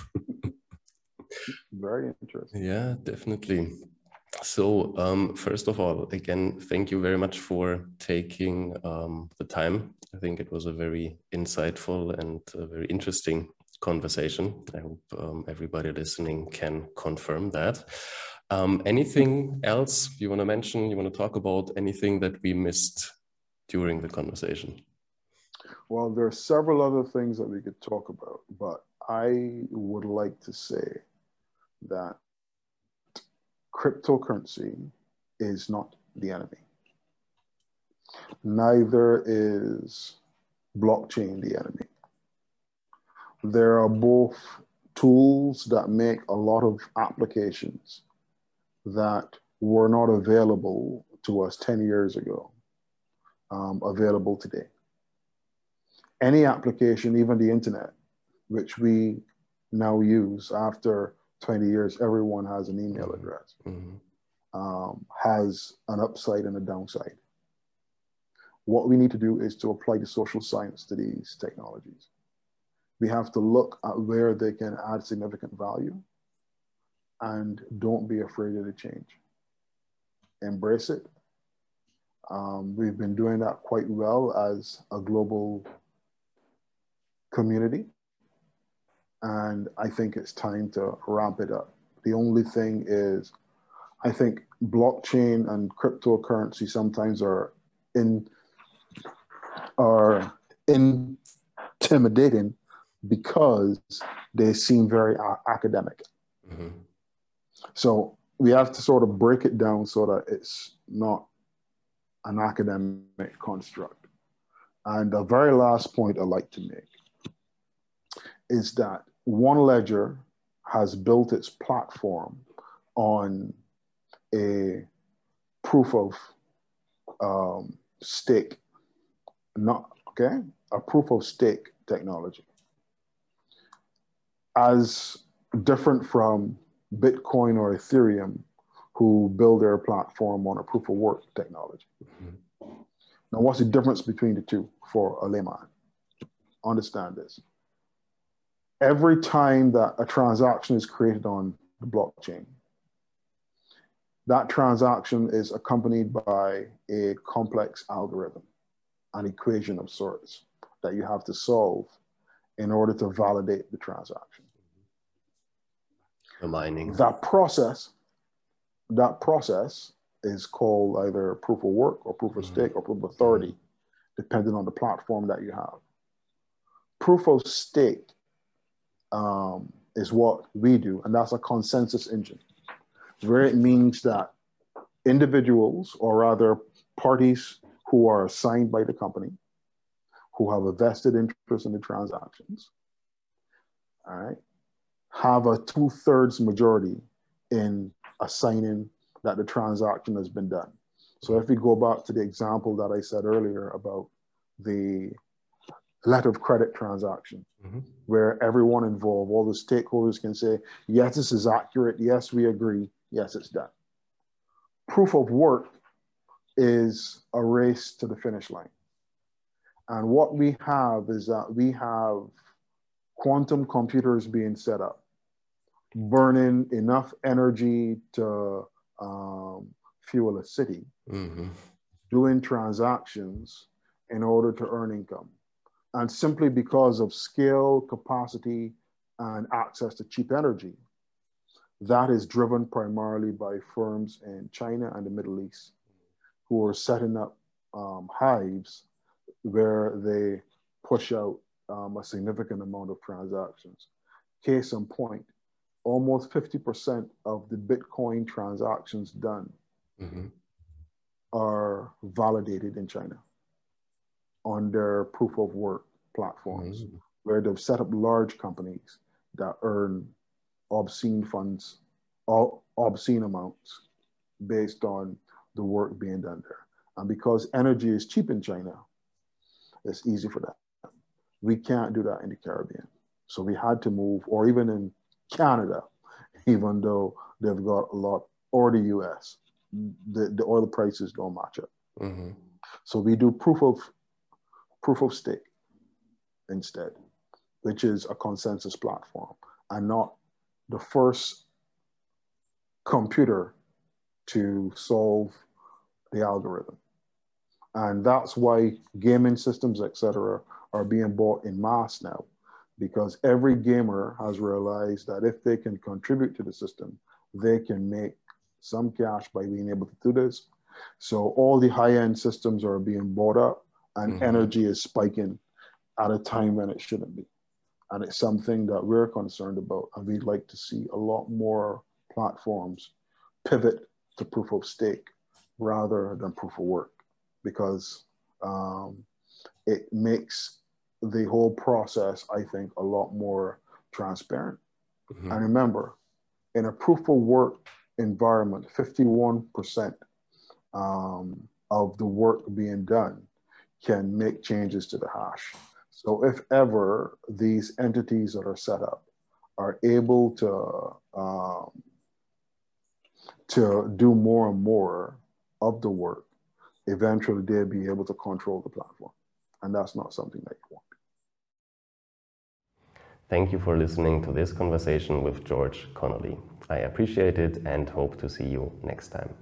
Very interesting. Yeah, definitely. So, um, first of all, again, thank you very much for taking um, the time. I think it was a very insightful and very interesting conversation. I hope um, everybody listening can confirm that. Um, anything else you want to mention? You want to talk about anything that we missed during the conversation? Well, there are several other things that we could talk about, but I would like to say that cryptocurrency is not the enemy. Neither is blockchain the enemy. There are both tools that make a lot of applications that were not available to us 10 years ago, um, available today. Any application, even the internet, which we now use after 20 years, everyone has an email mm-hmm. address, mm-hmm. um, has an upside and a downside. What we need to do is to apply the social science to these technologies. We have to look at where they can add significant value and don't be afraid of the change. Embrace it. Um, we've been doing that quite well as a global community. And I think it's time to ramp it up. The only thing is, I think blockchain and cryptocurrency sometimes are in are intimidating because they seem very academic. Mm-hmm. So we have to sort of break it down so that it's not an academic construct. And the very last point I'd like to make is that OneLedger has built its platform on a proof of um, stake, not okay, a proof of stake technology. As different from Bitcoin or Ethereum, who build their platform on a proof of work technology. Mm-hmm. Now, what's the difference between the two for a layman? Understand this every time that a transaction is created on the blockchain, that transaction is accompanied by a complex algorithm, an equation of sorts that you have to solve in order to validate the transaction. The mining. That process, that process is called either proof of work or proof of mm-hmm. stake or proof of authority, depending on the platform that you have. Proof of stake um, is what we do, and that's a consensus engine, where it means that individuals, or rather parties who are assigned by the company, who have a vested interest in the transactions, all right, have a two thirds majority in assigning that the transaction has been done. So if we go back to the example that I said earlier about the letter of credit transaction mm-hmm. where everyone involved, all the stakeholders can say, yes, this is accurate. Yes, we agree. Yes, it's done. Proof of work is a race to the finish line. And what we have is that we have quantum computers being set up, burning enough energy to um, fuel a city, mm-hmm. doing transactions in order to earn income and simply because of scale, capacity, and access to cheap energy. That is driven primarily by firms in China and the Middle East who are setting up um, hives where they push out um, a significant amount of transactions. Case in point, almost 50% of the Bitcoin transactions done mm-hmm. are validated in China on their proof of work platforms mm-hmm. where they've set up large companies that earn obscene funds, obscene amounts based on the work being done there. And because energy is cheap in China, it's easy for them. We can't do that in the Caribbean. So we had to move, or even in Canada, even though they've got a lot, or the US, the, the oil prices don't match up. Mm-hmm. So we do proof of proof of stake instead, which is a consensus platform and not the first computer to solve the algorithm. And that's why gaming systems, etc., are being bought in mass now, because every gamer has realized that if they can contribute to the system, they can make some cash by being able to do this. So all the high-end systems are being bought up and mm-hmm. energy is spiking at a time when it shouldn't be. And it's something that we're concerned about. And we'd like to see a lot more platforms pivot to proof of stake rather than proof of work because um, it makes the whole process, I think, a lot more transparent. Mm-hmm. And remember, in a proof of work environment, 51% um, of the work being done can make changes to the hash. So if ever these entities that are set up are able to um, to do more and more of the work, eventually they'll be able to control the platform. And that's not something that you want. Thank you for listening to this conversation with George Connolly. I appreciate it and hope to see you next time.